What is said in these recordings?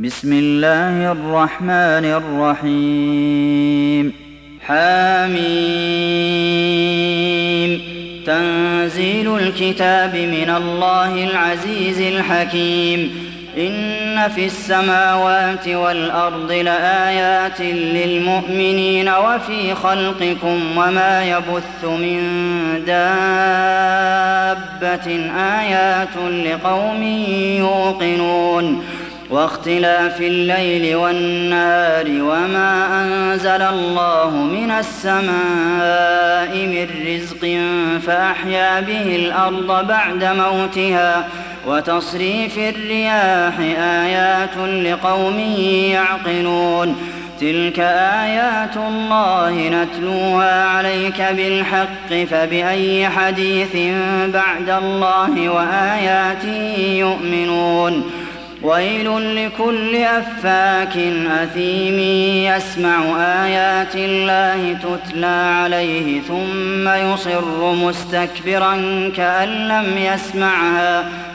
بسم الله الرحمن الرحيم حاميم تنزيل الكتاب من الله العزيز الحكيم إن في السماوات والأرض لآيات للمؤمنين وفي خلقكم وما يبث من دابة آيات لقوم يوقنون واختلاف الليل والنار وما أنزل الله من السماء من رزق فأحيا به الأرض بعد موتها ۖ وتصريف الرياح آيات لقوم يعقلون تلك آيات الله نتلوها عليك بالحق فبأي حديث بعد الله وآياته يؤمنون ويل لكل أفاك أثيم يسمع آيات الله تتلى عليه ثم يصر مستكبرا كأن لم يسمعها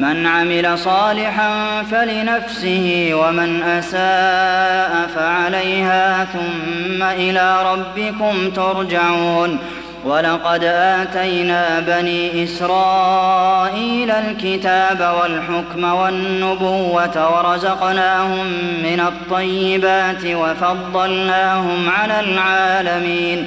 من عمل صالحا فلنفسه ومن أساء فعليها ثم إلى ربكم ترجعون ولقد آتينا بني إسرائيل الكتاب والحكم والنبوة ورزقناهم من الطيبات وفضلناهم على العالمين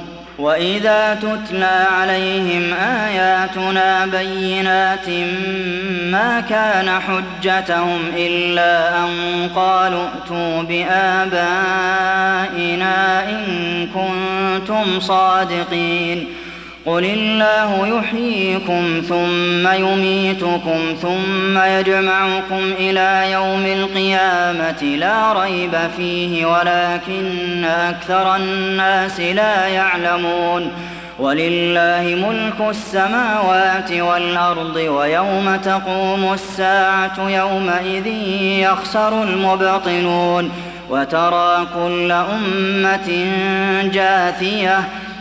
وإذا تتلى عليهم آياتنا بينات ما كان حجتهم إلا أن قالوا ائتوا بآبائنا إن كنتم صادقين قل الله يحييكم ثم يميتكم ثم يجمعكم إلى يوم القيامة لا ريب فيه ولكن أكثر الناس لا يعلمون ولله ملك السماوات والأرض ويوم تقوم الساعة يومئذ يخسر المبطنون وترى كل أمة جاثية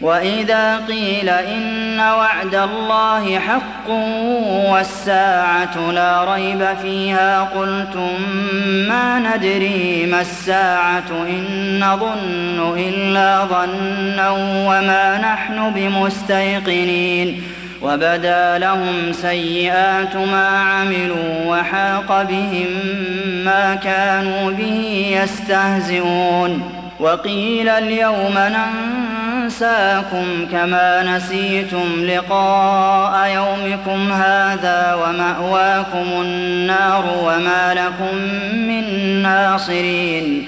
وإذا قيل إن وعد الله حق والساعة لا ريب فيها قلتم ما ندري ما الساعة إن نظن إلا ظنا وما نحن بمستيقنين وبدا لهم سيئات ما عملوا وحاق بهم ما كانوا به يستهزئون وقيل اليوم ننظر أنساكم كما نسيتم لقاء يومكم هذا ومأواكم النار وما لكم من ناصرين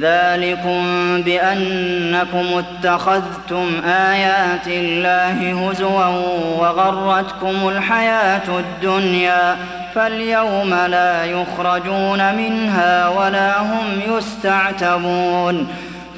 ذلكم بأنكم اتخذتم آيات الله هزوا وغرتكم الحياة الدنيا فاليوم لا يخرجون منها ولا هم يستعتبون